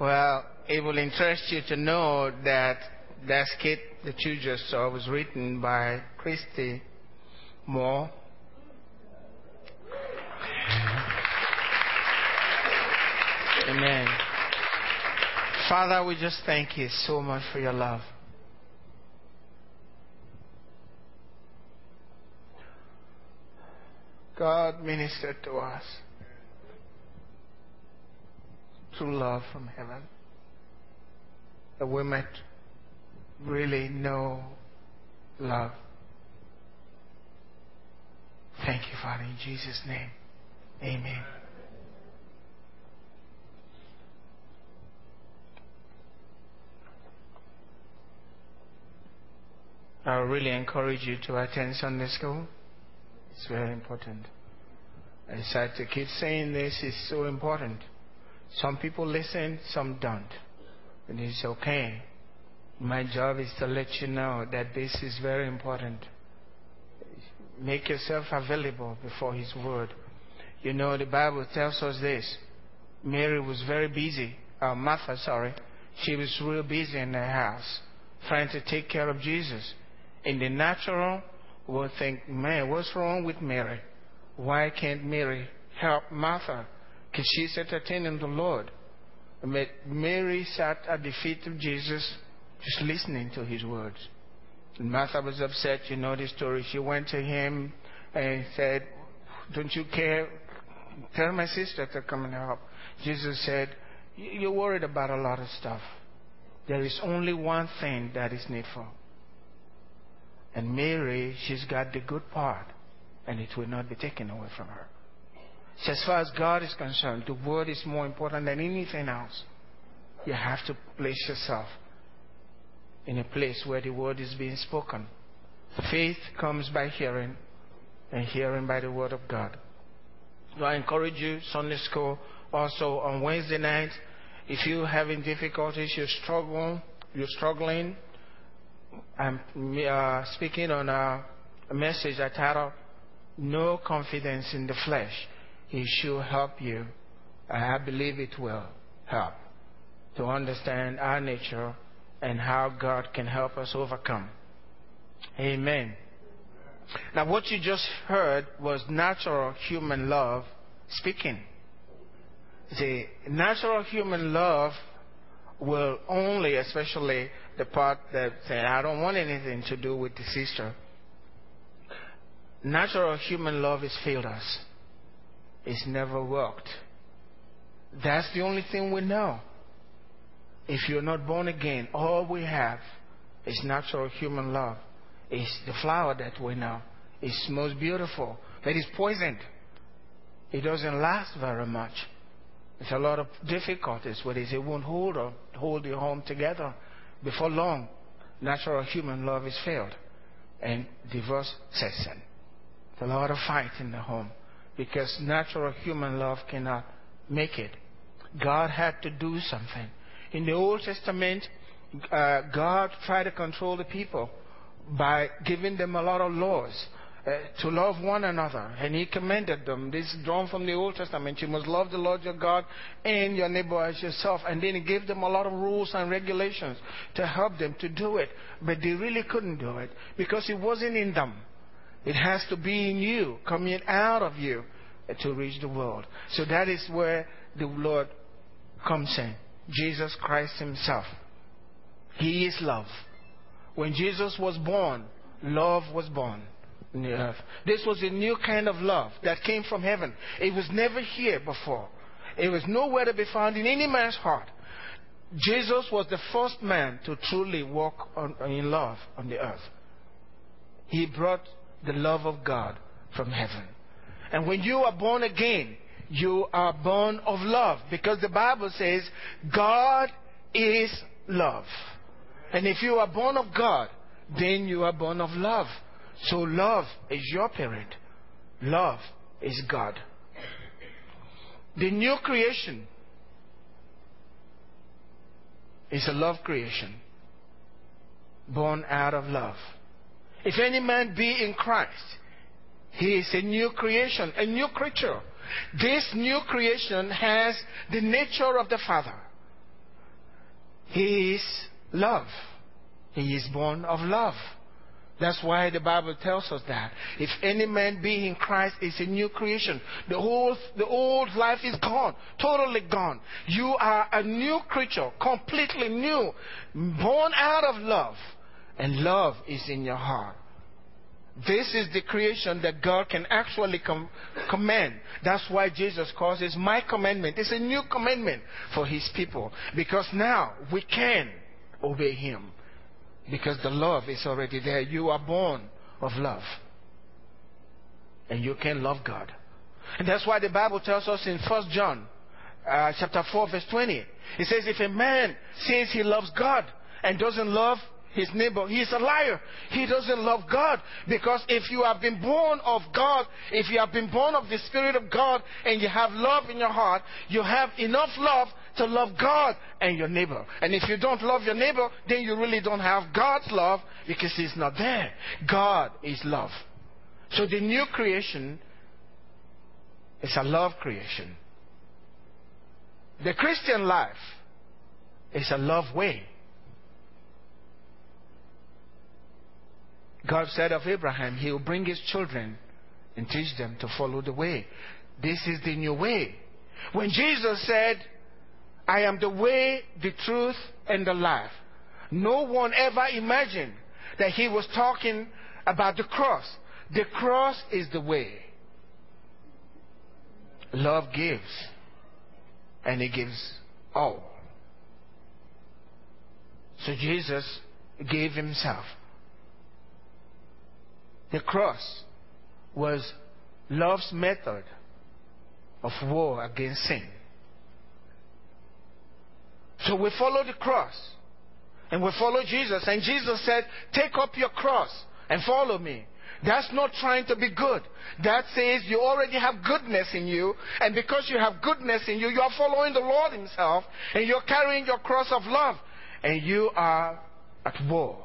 Well, it will interest you to know that that skit that you just saw was written by Christy Moore. Amen. Father, we just thank you so much for your love. God ministered to us through love from heaven that we might really know love. Thank you, Father, in Jesus' name. Amen. I really encourage you to attend Sunday school. It's very important. I said to keep saying this is so important. Some people listen, some don't. And it's okay. My job is to let you know that this is very important. Make yourself available before His Word. You know, the Bible tells us this. Mary was very busy. Uh, Martha, sorry. She was real busy in the house trying to take care of Jesus. In the natural, we'll think, man, what's wrong with Mary? Why can't Mary help Martha? Because she's entertaining the Lord. Mary sat at the feet of Jesus just listening to his words. And Martha was upset. You know the story. She went to him and said, Don't you care? Tell my sister to come and help. Jesus said, You're worried about a lot of stuff. There is only one thing that is needful. And Mary, she's got the good part, and it will not be taken away from her. So as far as God is concerned, the word is more important than anything else. You have to place yourself in a place where the word is being spoken. Faith comes by hearing, and hearing by the word of God. So I encourage you, Sunday school, also on Wednesday night, if you're having difficulties, you struggle, you're struggling. I'm uh, speaking on a, a message I titled "No Confidence in the Flesh." It should help you. and I believe it will help to understand our nature and how God can help us overcome. Amen. Now, what you just heard was natural human love speaking. The natural human love will only, especially the part that said, I don't want anything to do with the sister. Natural human love has failed us. It's never worked. That's the only thing we know. If you're not born again, all we have is natural human love. It's the flower that we know. It's most beautiful, but it's poisoned. It doesn't last very much. There's a lot of difficulties with it. It won't hold, or hold your home together. Before long, natural human love is failed, and divorce sets in. There's a lot of fight in the home because natural human love cannot make it. God had to do something. In the Old Testament, uh, God tried to control the people by giving them a lot of laws uh, to love one another. And He commanded them. This is drawn from the Old Testament. You must love the Lord your God and your neighbor as yourself. And then He gave them a lot of rules and regulations to help them to do it. But they really couldn't do it because it wasn't in them. It has to be in you, coming out of you to reach the world. So that is where the Lord comes in. Jesus Christ Himself. He is love. When Jesus was born, love was born in the earth. This was a new kind of love that came from heaven. It was never here before. It was nowhere to be found in any man's heart. Jesus was the first man to truly walk on, in love on the earth. He brought the love of God from heaven. And when you are born again, you are born of love because the Bible says God is love. And if you are born of God, then you are born of love. So love is your parent. Love is God. The new creation is a love creation born out of love. If any man be in Christ, he is a new creation, a new creature. This new creation has the nature of the Father. He is love. He is born of love. That's why the Bible tells us that. If any man be in Christ, is a new creation. The whole, the old life is gone, totally gone. You are a new creature, completely new, born out of love. And love is in your heart. This is the creation that God can actually com- command. That's why Jesus calls it my commandment. It's a new commandment for his people. Because now we can obey him. Because the love is already there. You are born of love. And you can love God. And that's why the Bible tells us in 1 John uh, chapter 4 verse 20. It says, if a man says he loves God and doesn't love his neighbor, he is a liar. He doesn't love God. Because if you have been born of God, if you have been born of the Spirit of God, and you have love in your heart, you have enough love to love God and your neighbor. And if you don't love your neighbor, then you really don't have God's love because He's not there. God is love. So the new creation is a love creation. The Christian life is a love way. God said of Abraham, He will bring His children and teach them to follow the way. This is the new way. When Jesus said, I am the way, the truth, and the life, no one ever imagined that He was talking about the cross. The cross is the way. Love gives, and it gives all. So Jesus gave Himself. The cross was love's method of war against sin. So we follow the cross and we follow Jesus. And Jesus said, Take up your cross and follow me. That's not trying to be good. That says you already have goodness in you. And because you have goodness in you, you are following the Lord Himself. And you're carrying your cross of love. And you are at war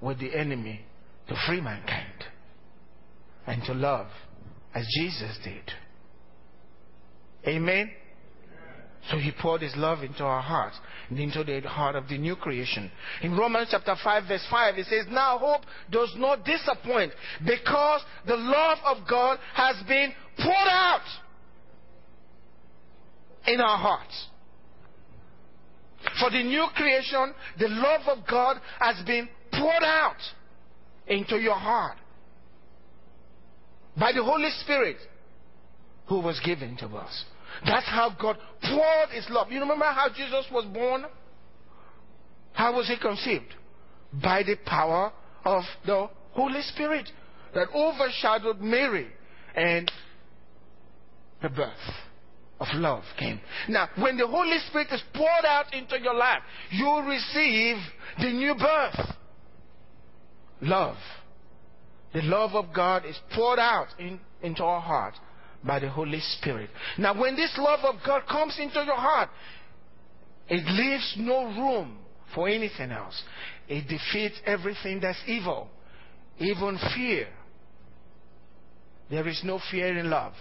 with the enemy to free mankind and to love as Jesus did. Amen? So he poured his love into our hearts and into the heart of the new creation. In Romans chapter 5 verse 5 it says, Now hope does not disappoint because the love of God has been poured out in our hearts. For the new creation, the love of God has been poured out into your heart by the Holy Spirit who was given to us. That's how God poured His love. You remember how Jesus was born? How was He conceived? By the power of the Holy Spirit that overshadowed Mary and the birth of love came. Now, when the Holy Spirit is poured out into your life, you receive the new birth love. The love of God is poured out in, into our heart by the Holy Spirit. Now, when this love of God comes into your heart, it leaves no room for anything else. It defeats everything that's evil, even fear. There is no fear in love.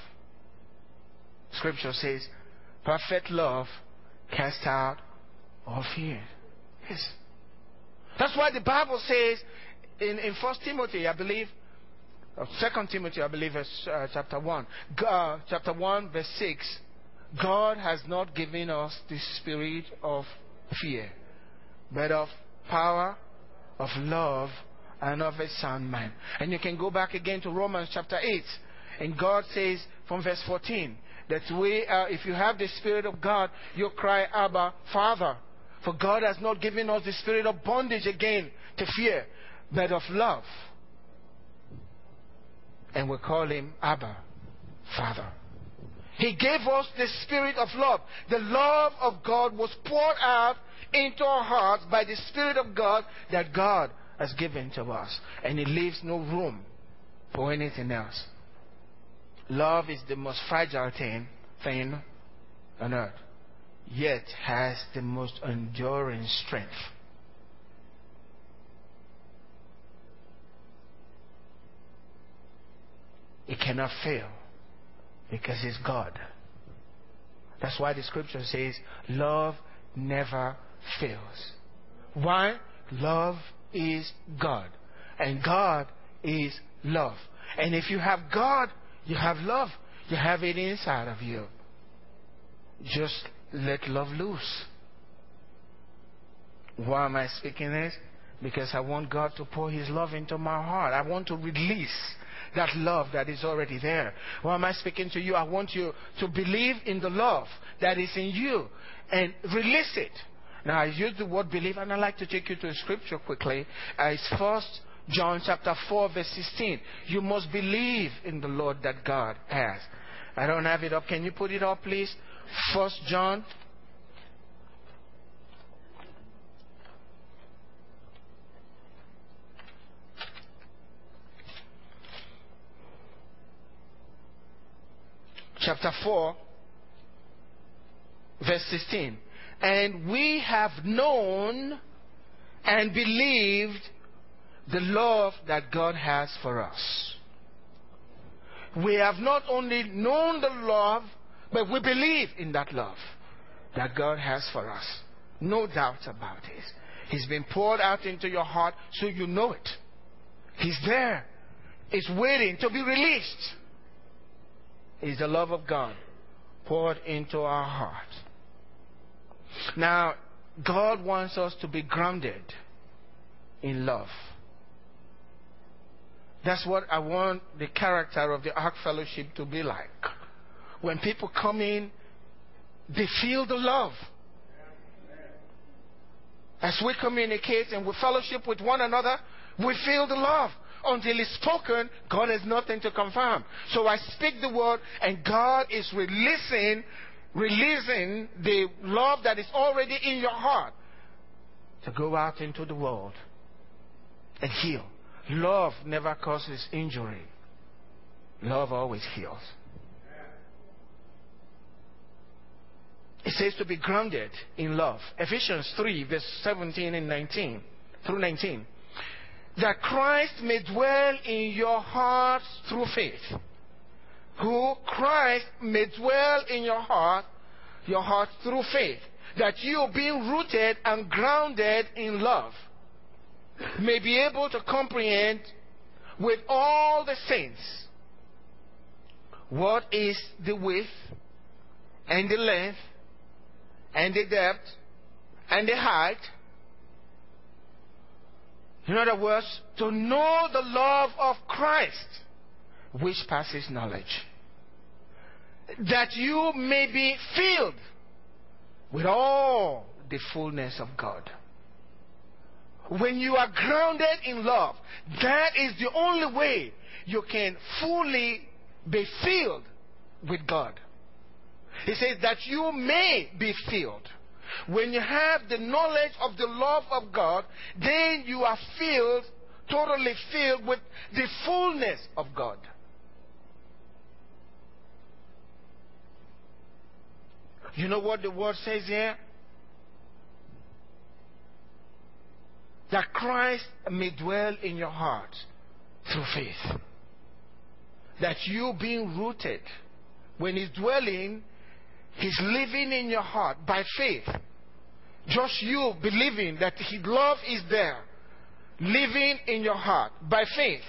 Scripture says, perfect love casts out all fear. Yes. That's why the Bible says in, in 1 Timothy, I believe, uh, 2 Timothy, I believe, is, uh, chapter 1, uh, chapter 1, verse 6, God has not given us the spirit of fear, but of power, of love, and of a sound mind. And you can go back again to Romans chapter 8, and God says from verse 14 that we, uh, if you have the Spirit of God, you cry, Abba, Father. For God has not given us the spirit of bondage again to fear, but of love. And we call him Abba, Father. He gave us the spirit of love. The love of God was poured out into our hearts by the Spirit of God that God has given to us. And it leaves no room for anything else. Love is the most fragile thing, thing on earth, yet has the most enduring strength. It cannot fail because it's God. That's why the scripture says, love never fails. Why? Love is God. And God is love. And if you have God, you have love. You have it inside of you. Just let love loose. Why am I speaking this? Because I want God to pour His love into my heart. I want to release that love that is already there. Why am I speaking to you? I want you to believe in the love that is in you and release it. Now, I use the word believe, and I'd like to take you to scripture quickly. Uh, it's First John chapter 4, verse 16. You must believe in the Lord that God has. I don't have it up. Can you put it up, please? First John chapter 4, verse 16. And we have known and believed the love that God has for us. We have not only known the love, but we believe in that love that God has for us. No doubt about it. He's been poured out into your heart so you know it. He's there. It's waiting to be released. Is the love of God poured into our heart. Now, God wants us to be grounded in love. That's what I want the character of the Ark Fellowship to be like. When people come in, they feel the love. As we communicate and we fellowship with one another, we feel the love. Until it's spoken, God has nothing to confirm. So I speak the word, and God is releasing, releasing the love that is already in your heart to go out into the world and heal. Love never causes injury. Love always heals. It says to be grounded in love. Ephesians 3, verse 17 and 19 through 19. That Christ may dwell in your hearts through faith. Who Christ may dwell in your heart, your heart through faith. That you being rooted and grounded in love may be able to comprehend with all the saints what is the width and the length and the depth and the height. In other words, to know the love of Christ, which passes knowledge. That you may be filled with all the fullness of God. When you are grounded in love, that is the only way you can fully be filled with God. He says that you may be filled. When you have the knowledge of the love of God, then you are filled, totally filled with the fullness of God. You know what the word says here? that Christ may dwell in your heart through faith. That you being rooted, when He's dwelling, He's living in your heart by faith. Just you believing that His love is there, living in your heart by faith.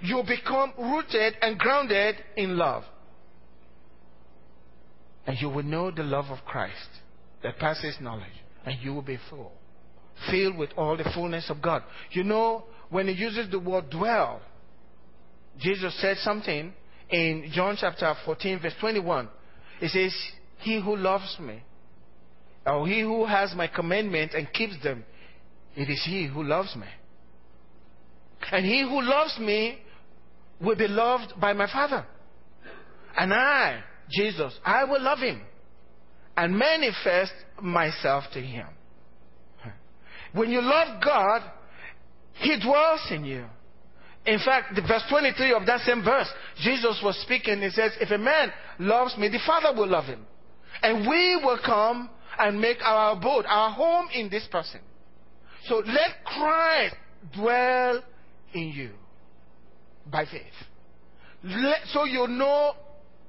You become rooted and grounded in love. And you will know the love of Christ that passes knowledge, and you will be full filled with all the fullness of God. You know, when he uses the word dwell, Jesus said something in John chapter 14, verse 21. He says, He who loves me, or he who has my commandments and keeps them, it is he who loves me. And he who loves me will be loved by my Father. And I, Jesus, I will love him and manifest myself to him. When you love God, He dwells in you. In fact, the verse 23 of that same verse, Jesus was speaking. He says, If a man loves me, the Father will love him. And we will come and make our abode, our home in this person. So let Christ dwell in you by faith. Let, so you know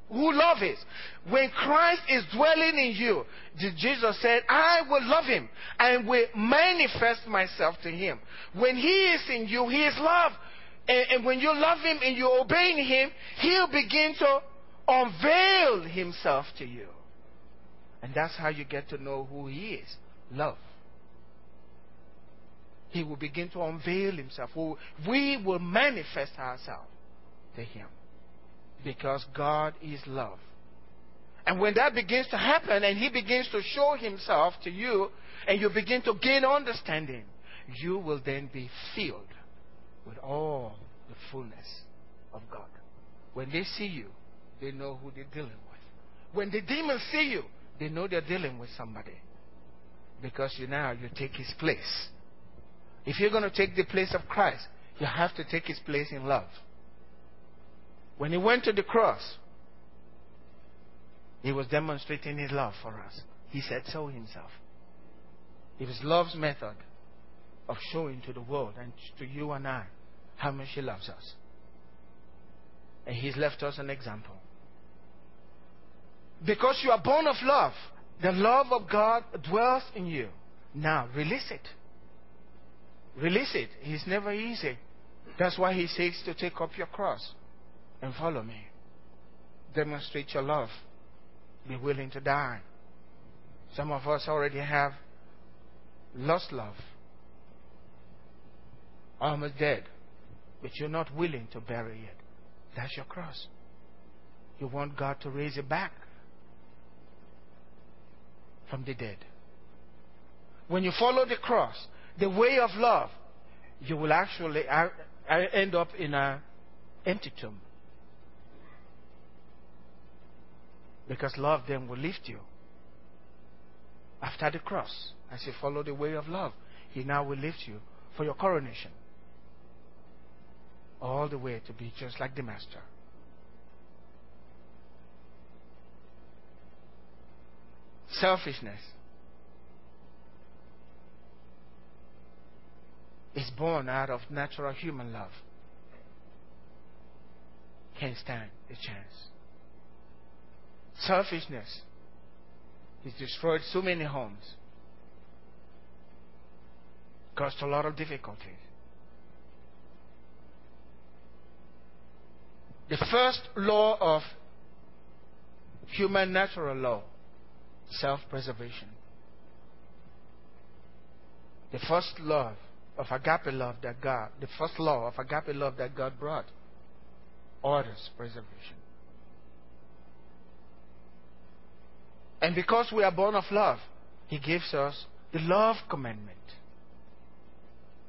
who love is. When Christ is dwelling in you, Jesus said, I will love him and will manifest myself to him. When he is in you, he is love. And, and when you love him and you're obeying him, he'll begin to unveil himself to you. And that's how you get to know who he is love. He will begin to unveil himself. We will manifest ourselves to him because God is love. And when that begins to happen and He begins to show Himself to you and you begin to gain understanding, you will then be filled with all the fullness of God. When they see you, they know who they're dealing with. When the demons see you, they know they're dealing with somebody. Because you now you take his place. If you're going to take the place of Christ, you have to take his place in love. When he went to the cross, he was demonstrating his love for us. He said so himself. It was love's method of showing to the world and to you and I how much he loves us. And he's left us an example. Because you are born of love, the love of God dwells in you. Now, release it. Release it. It's never easy. That's why he says to take up your cross and follow me. Demonstrate your love. Be willing to die. Some of us already have lost love, almost dead, but you're not willing to bury it. That's your cross. You want God to raise it back from the dead. When you follow the cross, the way of love, you will actually end up in an empty tomb. Because love then will lift you. After the cross, as you follow the way of love, He now will lift you for your coronation. All the way to be just like the Master. Selfishness is born out of natural human love. Can't stand a chance. Selfishness has destroyed so many homes, caused a lot of difficulties. The first law of human natural law self preservation. The first law of agape love that God, the first law of agape love that God brought, orders preservation. And because we are born of love, He gives us the love commandment.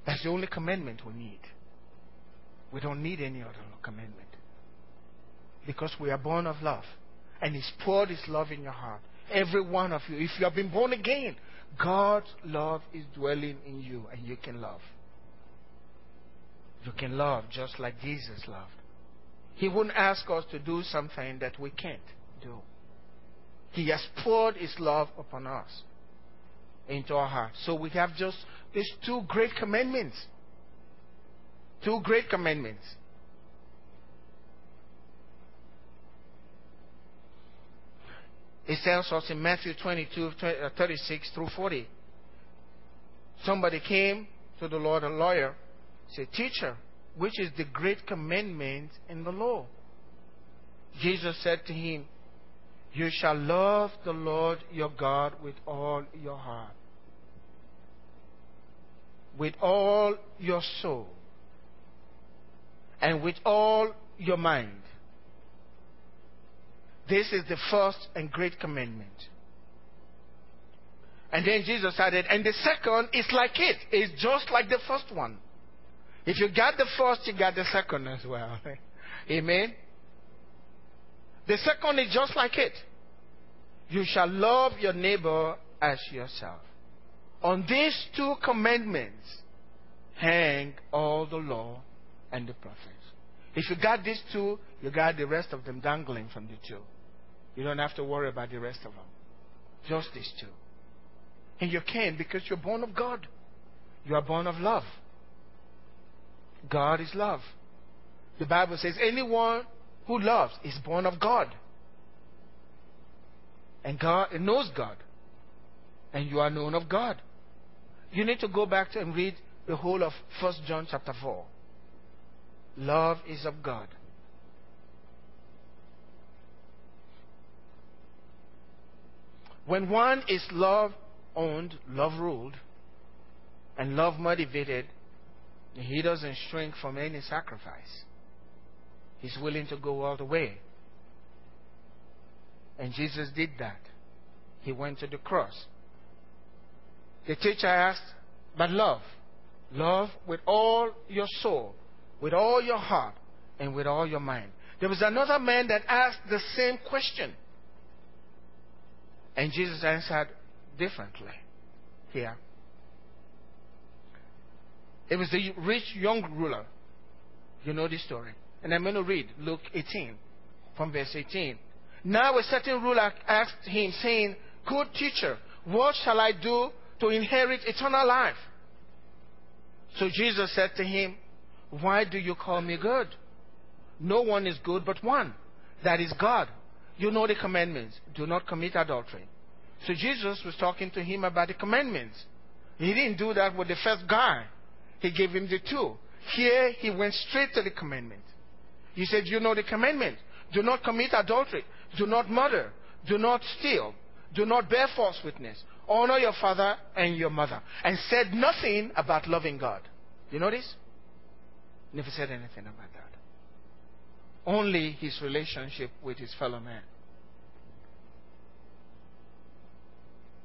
That's the only commandment we need. We don't need any other commandment. Because we are born of love. And He's poured His love in your heart. Every one of you. If you have been born again, God's love is dwelling in you and you can love. You can love just like Jesus loved. He wouldn't ask us to do something that we can't do. He has poured His love upon us into our hearts. So we have just these two great commandments. Two great commandments. It tells us in Matthew 22, uh, 36 through 40. Somebody came to the Lord, a lawyer, said, Teacher, which is the great commandment in the law? Jesus said to him, you shall love the Lord your God with all your heart, with all your soul, and with all your mind. This is the first and great commandment. And then Jesus added, and the second is like it. It's just like the first one. If you got the first, you got the second as well. Amen. The second is just like it. You shall love your neighbor as yourself. On these two commandments hang all the law and the prophets. If you got these two, you got the rest of them dangling from the two. You don't have to worry about the rest of them. Just these two. And you can because you're born of God. You are born of love. God is love. The Bible says anyone who loves is born of God And God knows God. And you are known of God. You need to go back to and read the whole of 1 John chapter 4. Love is of God. When one is love owned, love ruled, and love motivated, he doesn't shrink from any sacrifice. He's willing to go all the way. And Jesus did that. He went to the cross. The teacher asked, but love. Love with all your soul, with all your heart, and with all your mind. There was another man that asked the same question. And Jesus answered differently here. It was the rich young ruler. You know this story. And I'm going to read Luke 18 from verse 18. Now a certain ruler asked him, saying, Good teacher, what shall I do to inherit eternal life? So Jesus said to him, Why do you call me good? No one is good but one, that is God. You know the commandments. Do not commit adultery. So Jesus was talking to him about the commandments. He didn't do that with the first guy. He gave him the two. Here, he went straight to the commandment. He said, You know the commandment. Do not commit adultery. Do not murder. Do not steal. Do not bear false witness. Honor your father and your mother. And said nothing about loving God. You this? Never said anything about that. Only his relationship with his fellow man.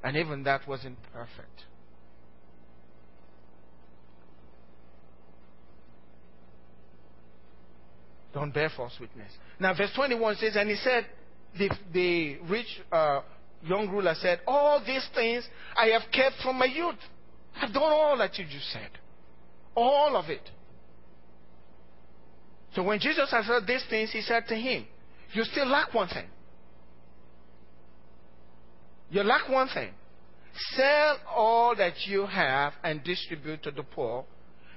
And even that wasn't perfect. Don't bear false witness. Now, verse 21 says, And he said, the, the rich uh, young ruler said, All these things I have kept from my youth. I've done all that you just said. All of it. So when Jesus had said these things, he said to him, You still lack one thing. You lack one thing. Sell all that you have and distribute to the poor,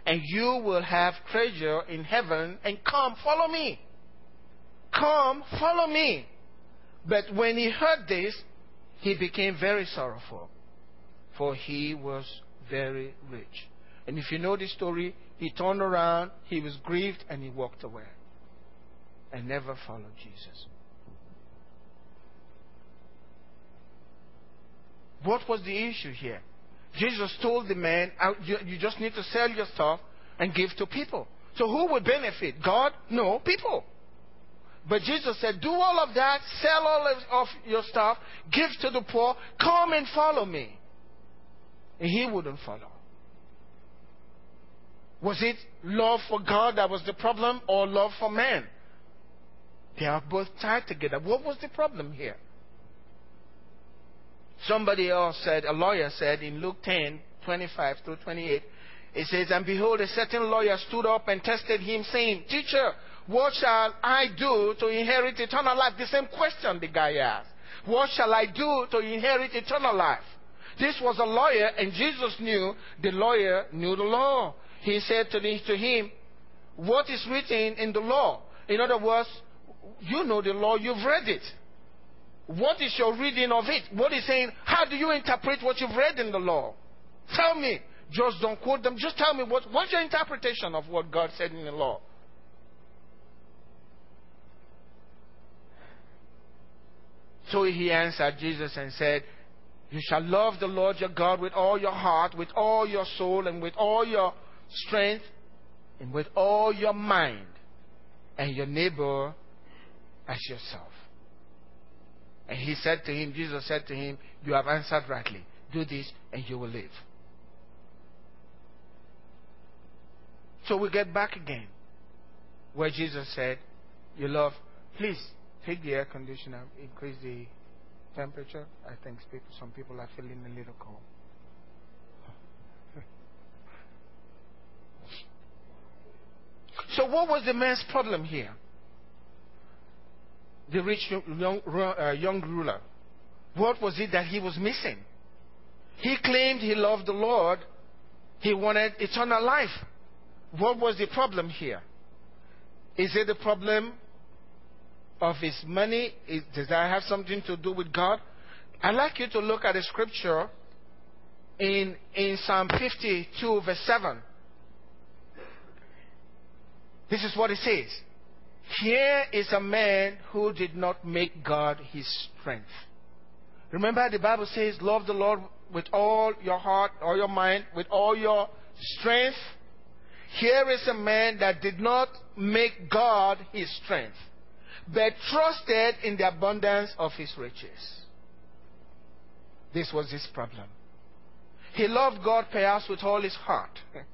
and you will have treasure in heaven, and come, follow me. Come, follow me. But when he heard this, he became very sorrowful, for he was very rich. And if you know the story, he turned around, he was grieved, and he walked away and never followed Jesus. What was the issue here? Jesus told the man, you just need to sell your stuff and give to people. So who would benefit? God? No, people. But Jesus said, do all of that, sell all of your stuff, give to the poor, come and follow me. And he wouldn't follow. Was it love for God that was the problem or love for man? They are both tied together. What was the problem here? Somebody else said, a lawyer said in Luke 10, 25 through 28, it says, And behold, a certain lawyer stood up and tested him, saying, Teacher, what shall I do to inherit eternal life? The same question the guy asked. What shall I do to inherit eternal life? This was a lawyer, and Jesus knew the lawyer knew the law. He said to, to him, What is written in the law? In other words, you know the law, you've read it. What is your reading of it? What is saying? How do you interpret what you've read in the law? Tell me. Just don't quote them. Just tell me what, what's your interpretation of what God said in the law? So he answered Jesus and said, You shall love the Lord your God with all your heart, with all your soul, and with all your strength, and with all your mind, and your neighbor as yourself. And he said to him, Jesus said to him, You have answered rightly. Do this and you will live. So we get back again where Jesus said, You love, please take the air conditioner, increase the temperature. I think some people are feeling a little cold. So, what was the man's problem here? the rich young, uh, young ruler. What was it that he was missing? He claimed he loved the Lord. He wanted eternal life. What was the problem here? Is it the problem of his money? Is, does that have something to do with God? I'd like you to look at the scripture in, in Psalm 52, verse 7. This is what it says. Here is a man who did not make God his strength. Remember, the Bible says, Love the Lord with all your heart, all your mind, with all your strength. Here is a man that did not make God his strength, but trusted in the abundance of his riches. This was his problem. He loved God perhaps with all his heart,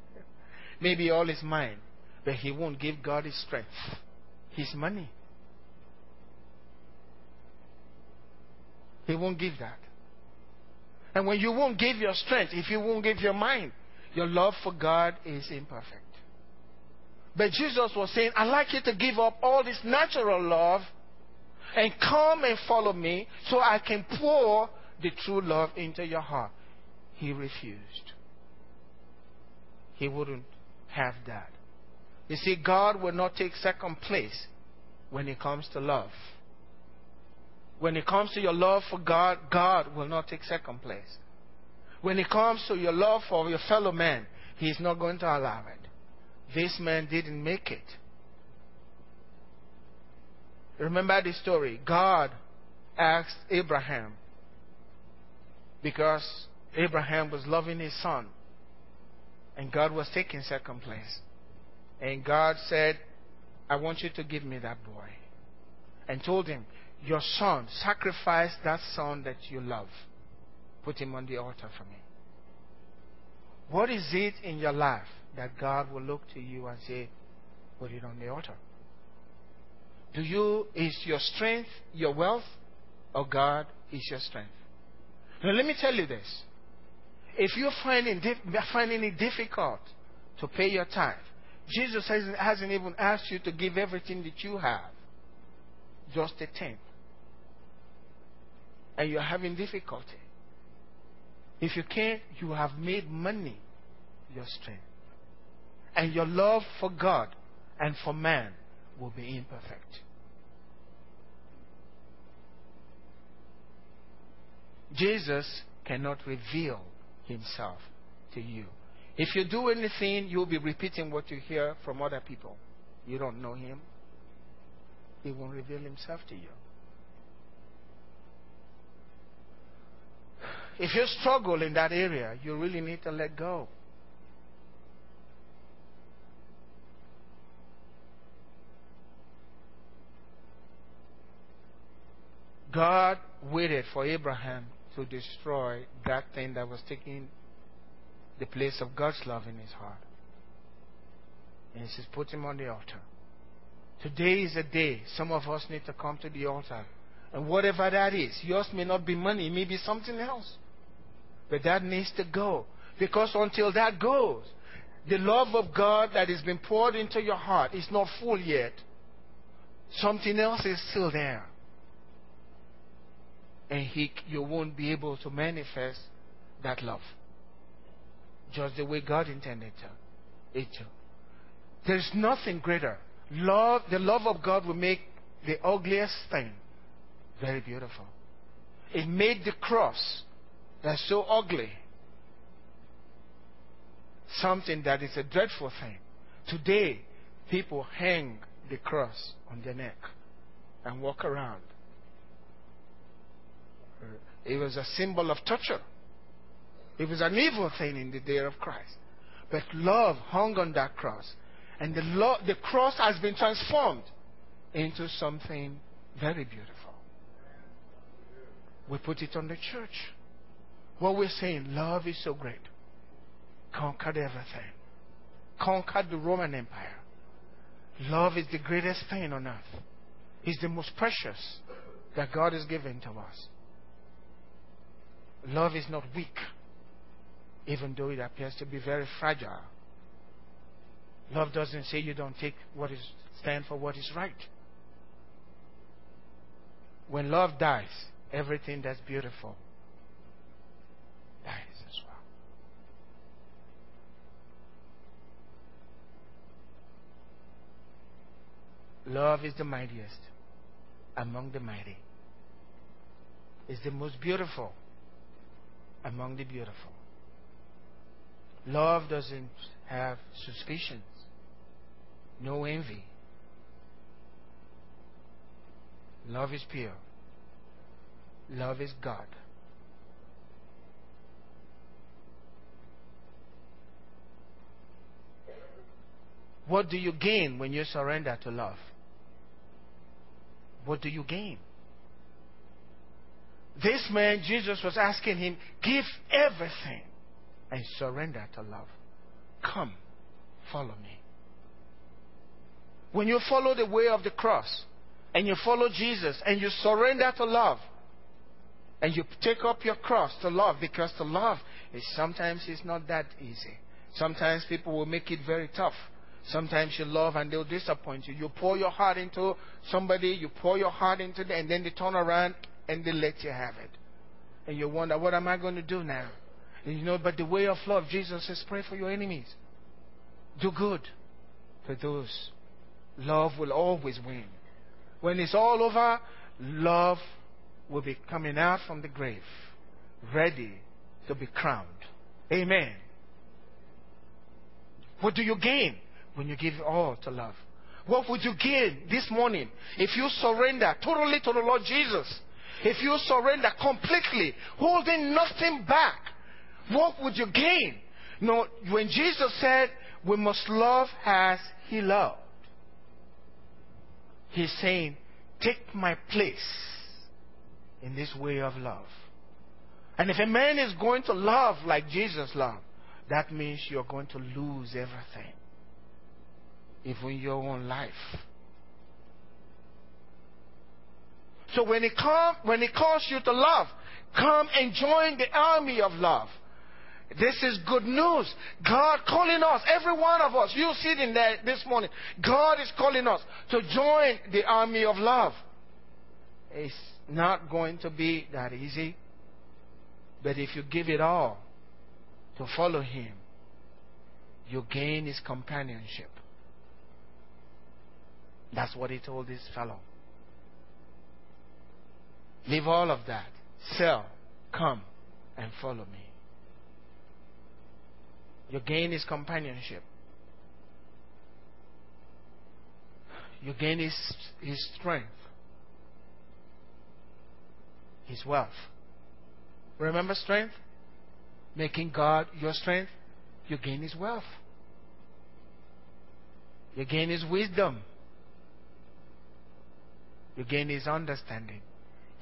maybe all his mind, but he won't give God his strength, his money. He won't give that. And when you won't give your strength, if you won't give your mind, your love for God is imperfect. But Jesus was saying, I'd like you to give up all this natural love and come and follow me so I can pour the true love into your heart. He refused. He wouldn't have that. You see, God will not take second place when it comes to love. When it comes to your love for God, God will not take second place. When it comes to your love for your fellow man, He is not going to allow it. This man didn't make it. Remember the story. God asked Abraham because Abraham was loving his son and God was taking second place. And God said, I want you to give me that boy. And told him, Your son, sacrifice that son that you love. Put him on the altar for me. What is it in your life that God will look to you and say, Put it on the altar? Do you, is your strength your wealth, or God is your strength? Now, let me tell you this. If you're finding, finding it difficult to pay your tithe, Jesus hasn't, hasn't even asked you to give everything that you have, just a tenth. And you're having difficulty. If you can't, you have made money your strength. And your love for God and for man will be imperfect. Jesus cannot reveal himself to you. If you do anything, you'll be repeating what you hear from other people. You don't know him. He won't reveal himself to you. If you struggle in that area, you really need to let go. God waited for Abraham to destroy that thing that was taking the place of God's love in his heart. And he says, put him on the altar. Today is a day some of us need to come to the altar. And whatever that is, yours may not be money, it may be something else. But that needs to go. Because until that goes, the love of God that has been poured into your heart is not full yet. Something else is still there and he, you won't be able to manifest that love. Just the way God intended it to. There's nothing greater. Love, the love of God will make the ugliest thing very beautiful. It made the cross that's so ugly something that is a dreadful thing. Today, people hang the cross on their neck and walk around it was a symbol of torture. It was an evil thing in the day of Christ. But love hung on that cross. And the, lo- the cross has been transformed into something very beautiful. We put it on the church. What we're saying, love is so great. Conquered everything. Conquered the Roman Empire. Love is the greatest thing on earth. It's the most precious that God has given to us. Love is not weak, even though it appears to be very fragile. Love doesn't say you don't take what is stand for what is right. When love dies, everything that's beautiful dies as well. Love is the mightiest among the mighty. is the most beautiful among the beautiful. Love doesn't have suspicions, no envy. Love is pure. Love is God. What do you gain when you surrender to love? What do you gain? This man, Jesus was asking him, give everything and surrender to love. Come, follow me. When you follow the way of the cross and you follow Jesus and you surrender to love and you take up your cross to love because to love is sometimes it's not that easy. Sometimes people will make it very tough. Sometimes you love and they'll disappoint you. You pour your heart into somebody, you pour your heart into them, and then they turn around and they let you have it. And you wonder, what am I going to do now? You know, but the way of love, Jesus says, pray for your enemies. Do good for those. Love will always win. When it's all over, love will be coming out from the grave, ready to be crowned. Amen. What do you gain? when you give all to love? What would you gain this morning if you surrender totally to the Lord Jesus? If you surrender completely, holding nothing back, what would you gain? No, when Jesus said, we must love as he loved, he's saying, take my place in this way of love. And if a man is going to love like Jesus loved, that means you're going to lose everything even your own life. So when it come, when it calls you to love, come and join the army of love. This is good news. God calling us, every one of us, you sitting there this morning, God is calling us to join the army of love. It's not going to be that easy. But if you give it all to follow Him, you gain His companionship. That's what he told this fellow. Leave all of that. Sell. Come and follow me. You gain his companionship. You gain his, his strength, his wealth. Remember strength? Making God your strength. You gain his wealth. You gain his wisdom. You gain his understanding.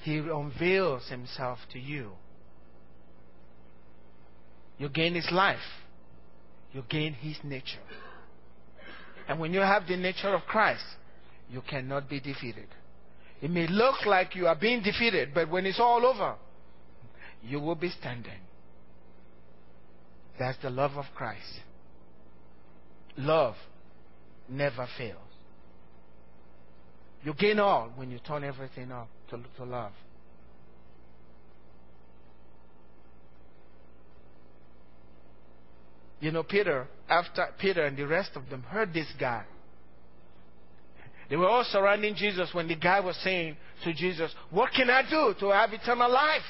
He unveils himself to you. You gain his life. You gain his nature. And when you have the nature of Christ, you cannot be defeated. It may look like you are being defeated, but when it's all over, you will be standing. That's the love of Christ. Love never fails. You gain all when you turn everything up to, to love. You know, Peter, after Peter and the rest of them heard this guy, they were all surrounding Jesus when the guy was saying to Jesus, What can I do to have eternal life?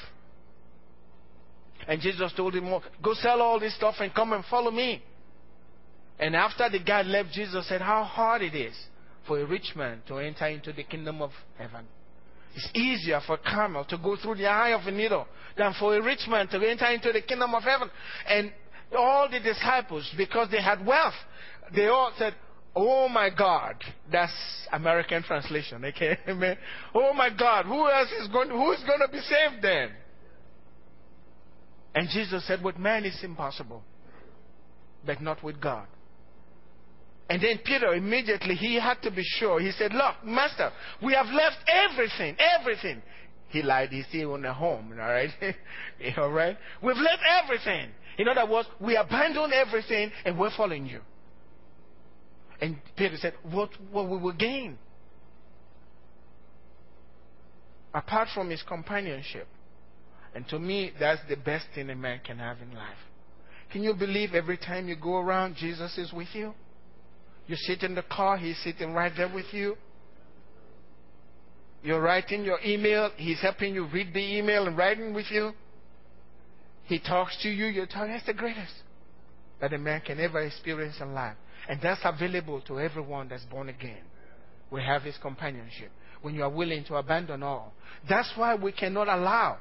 And Jesus told him, Go sell all this stuff and come and follow me. And after the guy left, Jesus said, How hard it is for a rich man to enter into the kingdom of heaven. It's easier for a camel to go through the eye of a needle than for a rich man to enter into the kingdom of heaven. And all the disciples, because they had wealth, they all said, Oh my God. That's American translation. Okay. Oh my God. Who else is going, who is going to be saved then? And Jesus said, with man it's impossible, but not with God. And then Peter immediately he had to be sure. He said, Look, Master, we have left everything, everything. He lied, he's still in a home, all right? all right? We've left everything. In other words, we abandon everything and we're following you. And Peter said, What what we will gain? Apart from his companionship. And to me, that's the best thing a man can have in life. Can you believe every time you go around, Jesus is with you? You sit in the car, he's sitting right there with you. You're writing your email. He's helping you read the email and writing with you. He talks to you. You're talking. That's the greatest that a man can ever experience in life. And that's available to everyone that's born again. We have his companionship when you are willing to abandon all. That's why we cannot allow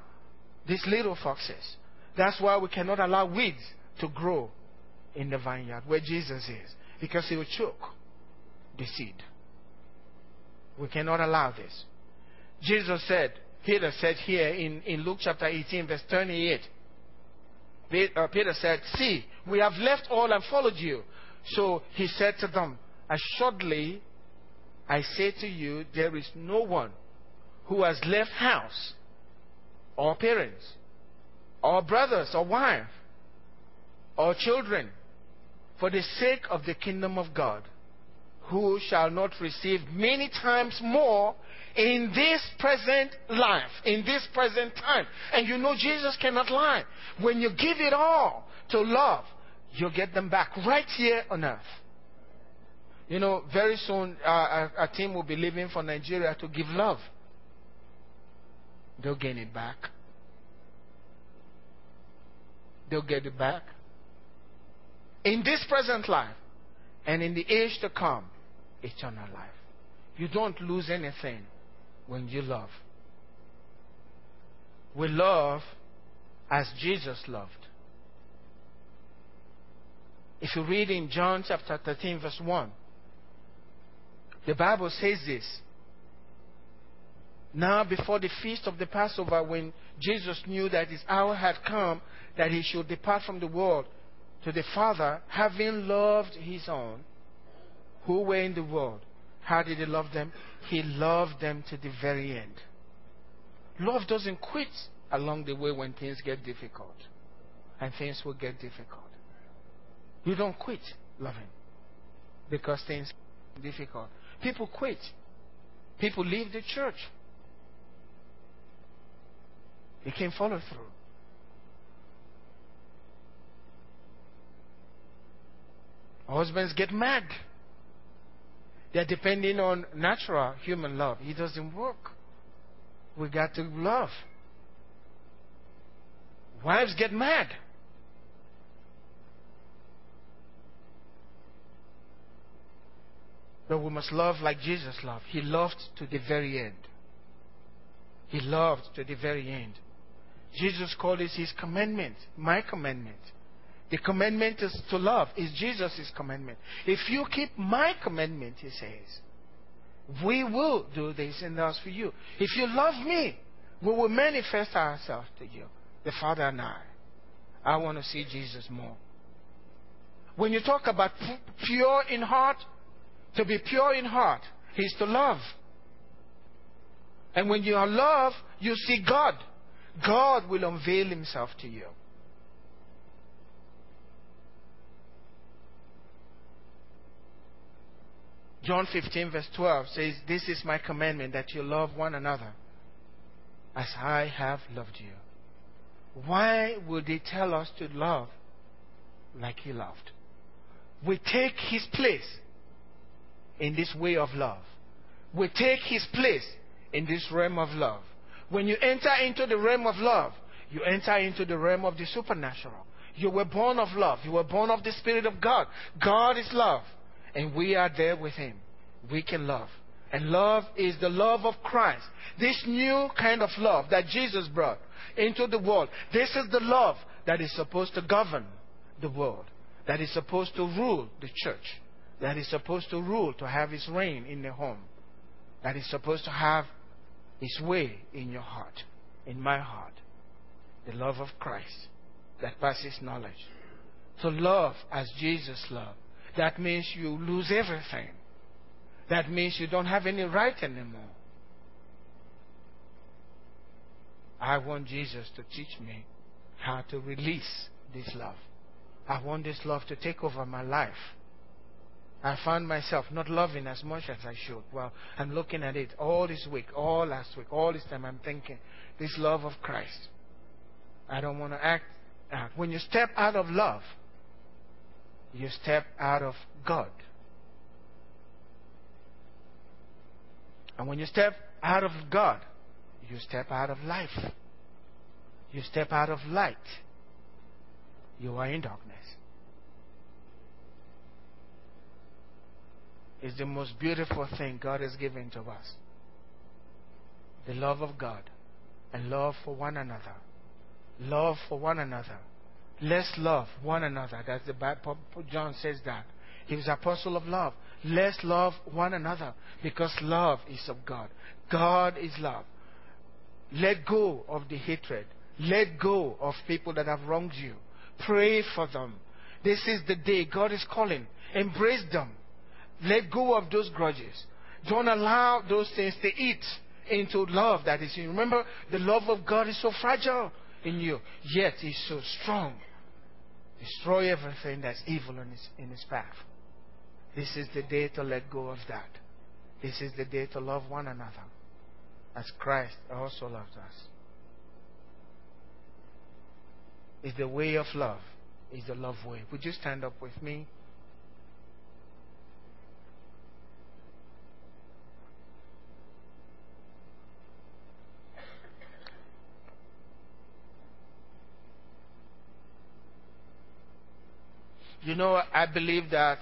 these little foxes. That's why we cannot allow weeds to grow in the vineyard where Jesus is. Because he will choke the seed. We cannot allow this. Jesus said, Peter said here in, in Luke chapter 18, verse 28, uh, Uh, Peter said, See, we have left all and followed you. So he said to them, Assuredly, I say to you, there is no one who has left house, or parents, or brothers, or wife, or children, for the sake of the kingdom of God, who shall not receive many times more in this present life, in this present time. And you know Jesus cannot lie. When you give it all to love, you'll get them back right here on earth. You know, very soon uh, a team will be leaving for Nigeria to give love. They'll gain it back. They'll get it back. In this present life and in the age to come, eternal life. You don't lose anything when you love. We love as Jesus loved. If you read in John chapter 13, verse 1, the Bible says this. Now, before the feast of the Passover, when Jesus knew that his hour had come that he should depart from the world to the Father, having loved his own who were in the world, how did he love them? He loved them to the very end. Love doesn't quit along the way when things get difficult. And things will get difficult. You don't quit loving because things are difficult. People quit. People leave the church. They can't follow through. Husbands get mad. They're depending on natural human love. It doesn't work. We got to love. Wives get mad. But we must love like Jesus loved. He loved to the very end. He loved to the very end. Jesus called it his commandment, my commandment. The commandment is to love, is Jesus' commandment. If you keep my commandment, he says, we will do this and that for you. If you love me, we will manifest ourselves to you, the Father and I. I want to see Jesus more. When you talk about pure in heart, to be pure in heart is to love. And when you are love, you see God. God will unveil himself to you. John 15, verse 12 says, This is my commandment that you love one another as I have loved you. Why would he tell us to love like he loved? We take his place in this way of love. We take his place in this realm of love. When you enter into the realm of love, you enter into the realm of the supernatural. You were born of love. You were born of the Spirit of God. God is love and we are there with Him. We can love. And love is the love of Christ. This new kind of love that Jesus brought into the world. This is the love that is supposed to govern the world, that is supposed to rule the church, that is supposed to rule, to have its reign in the home, that is supposed to have its way in your heart, in my heart. The love of Christ that passes knowledge. To love as Jesus loved that means you lose everything. That means you don't have any right anymore. I want Jesus to teach me how to release this love. I want this love to take over my life. I found myself not loving as much as I should. Well, I'm looking at it all this week, all last week, all this time. I'm thinking, this love of Christ. I don't want to act out. When you step out of love, you step out of God. And when you step out of God, you step out of life. You step out of light. You are in darkness. It's the most beautiful thing God has given to us. The love of God and love for one another. Love for one another. Let's love one another. That's the Bible. John says that. He was apostle of love. Let's love one another because love is of God. God is love. Let go of the hatred. Let go of people that have wronged you. Pray for them. This is the day God is calling. Embrace them. Let go of those grudges. Don't allow those things to eat into love that is in you. Remember, the love of God is so fragile in you, yet it's so strong. Destroy everything that's evil in his, in his path. This is the day to let go of that. This is the day to love one another as Christ also loved us. It's the way of love. It's the love way. Would you stand up with me? You know, I believe that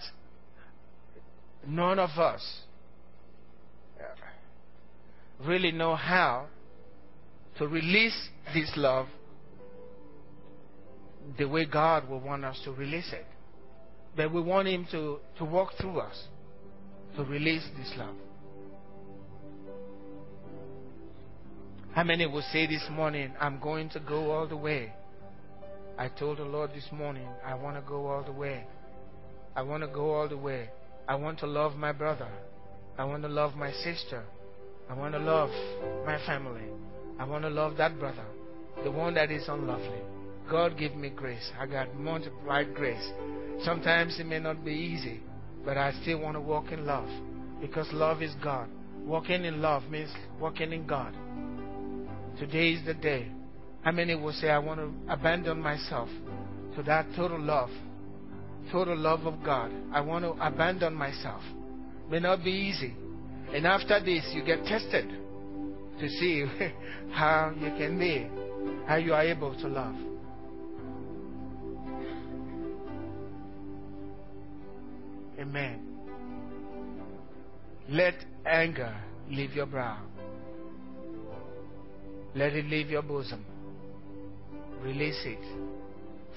none of us uh, really know how to release this love the way God will want us to release it. But we want Him to, to walk through us to release this love. How many will say this morning, I'm going to go all the way? I told the Lord this morning, I want to go all the way. I want to go all the way. I want to love my brother. I want to love my sister. I want to love my family. I want to love that brother, the one that is unlovely. God give me grace. I got multiplied grace. Sometimes it may not be easy, but I still want to walk in love because love is God. Walking in love means walking in God. Today is the day how many will say, I want to abandon myself to that total love, total love of God? I want to abandon myself. May not be easy. And after this, you get tested to see how you can be, how you are able to love. Amen. Let anger leave your brow. Let it leave your bosom. Release it.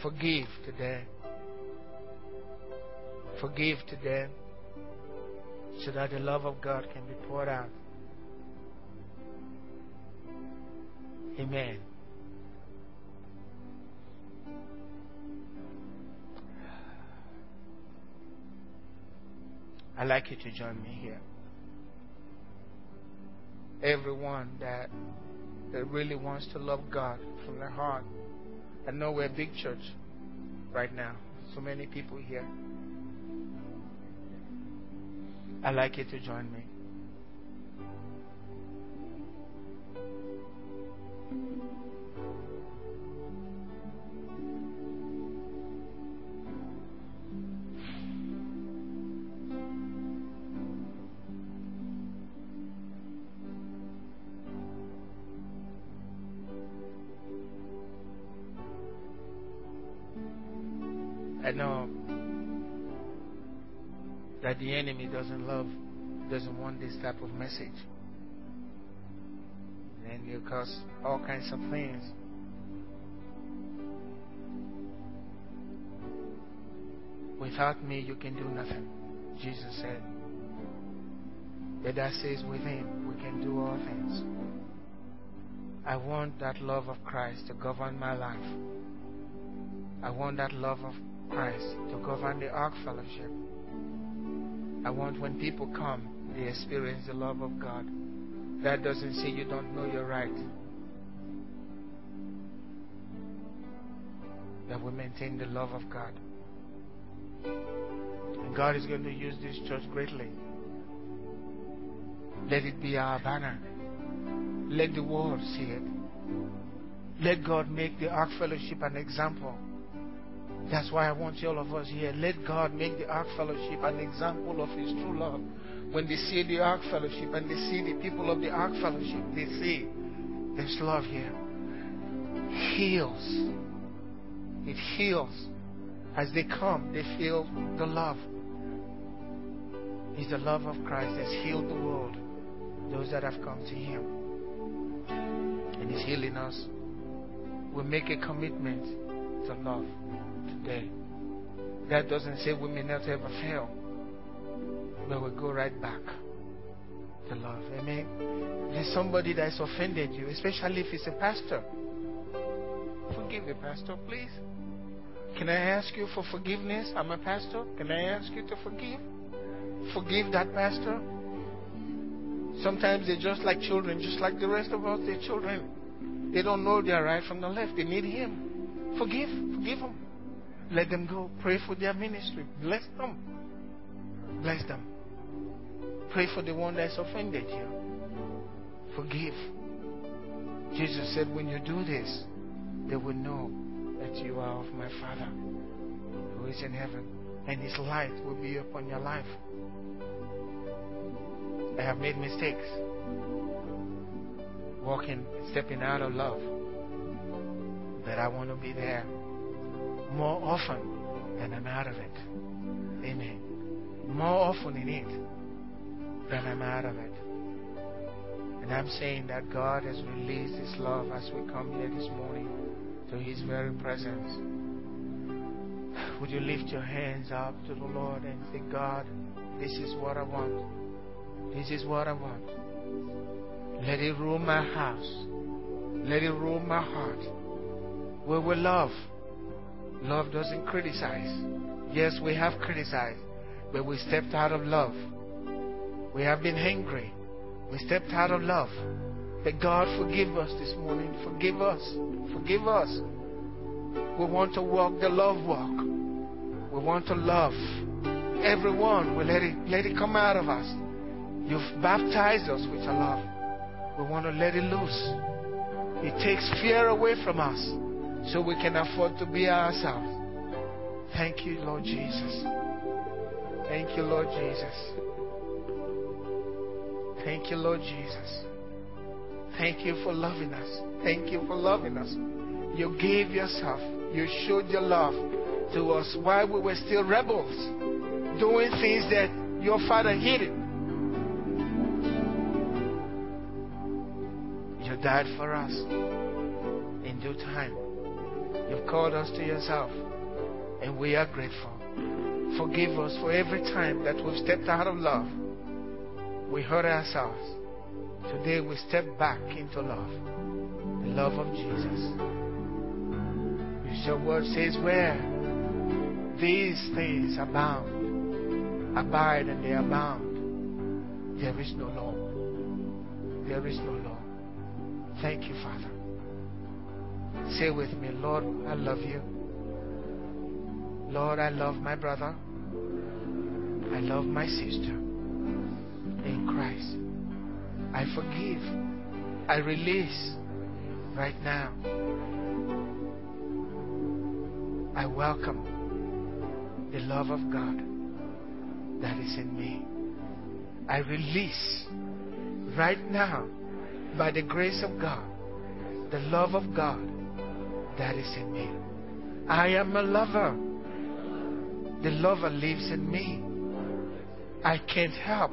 Forgive today. Forgive today so that the love of God can be poured out. Amen. I'd like you to join me here. Everyone that, that really wants to love God from their heart I know we're a big church right now. So many people here. I'd like you to join me. Know that the enemy doesn't love, doesn't want this type of message. And you cause all kinds of things. Without me, you can do nothing. Jesus said. But that says with him, we can do all things. I want that love of Christ to govern my life. I want that love of Christ to govern the Ark Fellowship. I want when people come, they experience the love of God. That doesn't say you don't know your right. That we maintain the love of God. And God is going to use this church greatly. Let it be our banner. Let the world see it. Let God make the Ark Fellowship an example that's why I want all of us here. Let God make the Ark Fellowship an example of His true love When they see the Ark Fellowship and they see the people of the Ark Fellowship, they see there's love here. Heals. It heals. As they come, they feel the love. It's the love of Christ that's healed the world, those that have come to Him. And He's healing us. We make a commitment to love That doesn't say we may not ever fail, but we go right back to love. Amen. There's somebody that's offended you, especially if it's a pastor. Forgive the pastor, please. Can I ask you for forgiveness? I'm a pastor. Can I ask you to forgive? Forgive that pastor. Sometimes they're just like children, just like the rest of us, they're children. They don't know their right from the left. They need Him. Forgive. Forgive them. Let them go. Pray for their ministry. Bless them. Bless them. Pray for the one that's offended you. Forgive. Jesus said, when you do this, they will know that you are of my Father who is in heaven, and His light will be upon your life. I have made mistakes. Walking, stepping out of love. But I want to be there more often than I'm out of it. Amen. More often in it than I'm out of it. And I'm saying that God has released His love as we come here this morning to His very presence. Would you lift your hands up to the Lord and say, God, this is what I want. This is what I want. Let it rule my house. Let it rule my heart. We love. Love doesn't criticize. Yes, we have criticized, but we stepped out of love. We have been angry. We stepped out of love. But God, forgive us this morning. Forgive us. Forgive us. We want to walk the love walk. We want to love everyone. We let it let it come out of us. You've baptized us with your love. We want to let it loose. It takes fear away from us so we can afford to be ourselves. Thank you, Lord Jesus. Thank you, Lord Jesus. Thank you, Lord Jesus. Thank you for loving us. Thank you for loving us. You gave yourself. You showed your love to us while we were still rebels, doing things that your father hated. You died for us in due time. You've called us to yourself, and we are grateful. Forgive us for every time that we've stepped out of love. We hurt ourselves. Today we step back into love, the love of Jesus. Your word says, Where these things abound, abide and they abound, there is no law. There is no law. Thank you, Father. Say with me, Lord, I love you. Lord, I love my brother. I love my sister in Christ. I forgive. I release right now. I welcome the love of God that is in me. I release right now, by the grace of God, the love of God that is in me. I am a lover. The lover lives in me. I can't help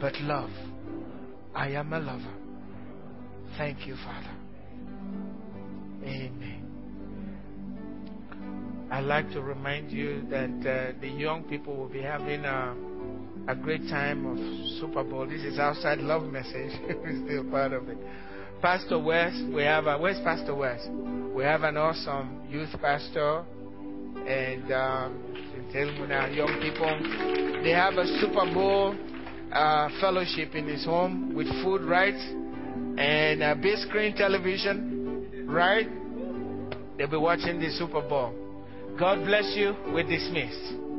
but love. I am a lover. Thank you, Father. Amen. I'd like to remind you that uh, the young people will be having a, a great time of Super Bowl. This is outside love message. We're still part of it. Pastor West, we have a, where's Pastor West? We have an awesome youth pastor and um, young people. They have a Super Bowl uh, fellowship in his home with food, right? And a big screen television, right? They'll be watching the Super Bowl. God bless you. We're dismissed.